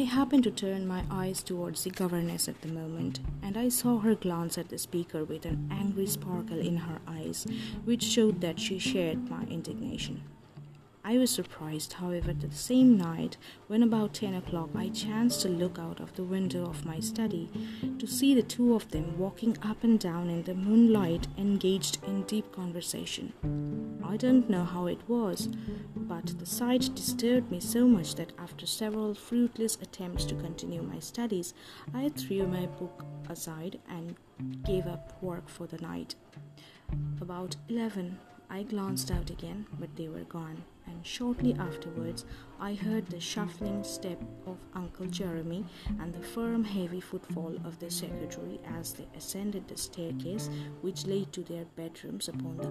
happened to turn my eyes towards the governess at the moment, and I saw her glance at the speaker with an angry sparkle in her eyes, which showed that she shared my indignation. I was surprised, however, that the same night, when about ten o'clock I chanced to look out of the window of my study, to see the two of them walking up and down in the moonlight, engaged in deep conversation. I don't know how it was, but the sight disturbed me so much that after several fruitless attempts to continue my studies, I threw my book aside and gave up work for the night. About eleven, I glanced out again, but they were gone and shortly afterwards I heard the shuffling step of Uncle Jeremy and the firm, heavy footfall of the secretary as they ascended the staircase which led to their bedrooms upon the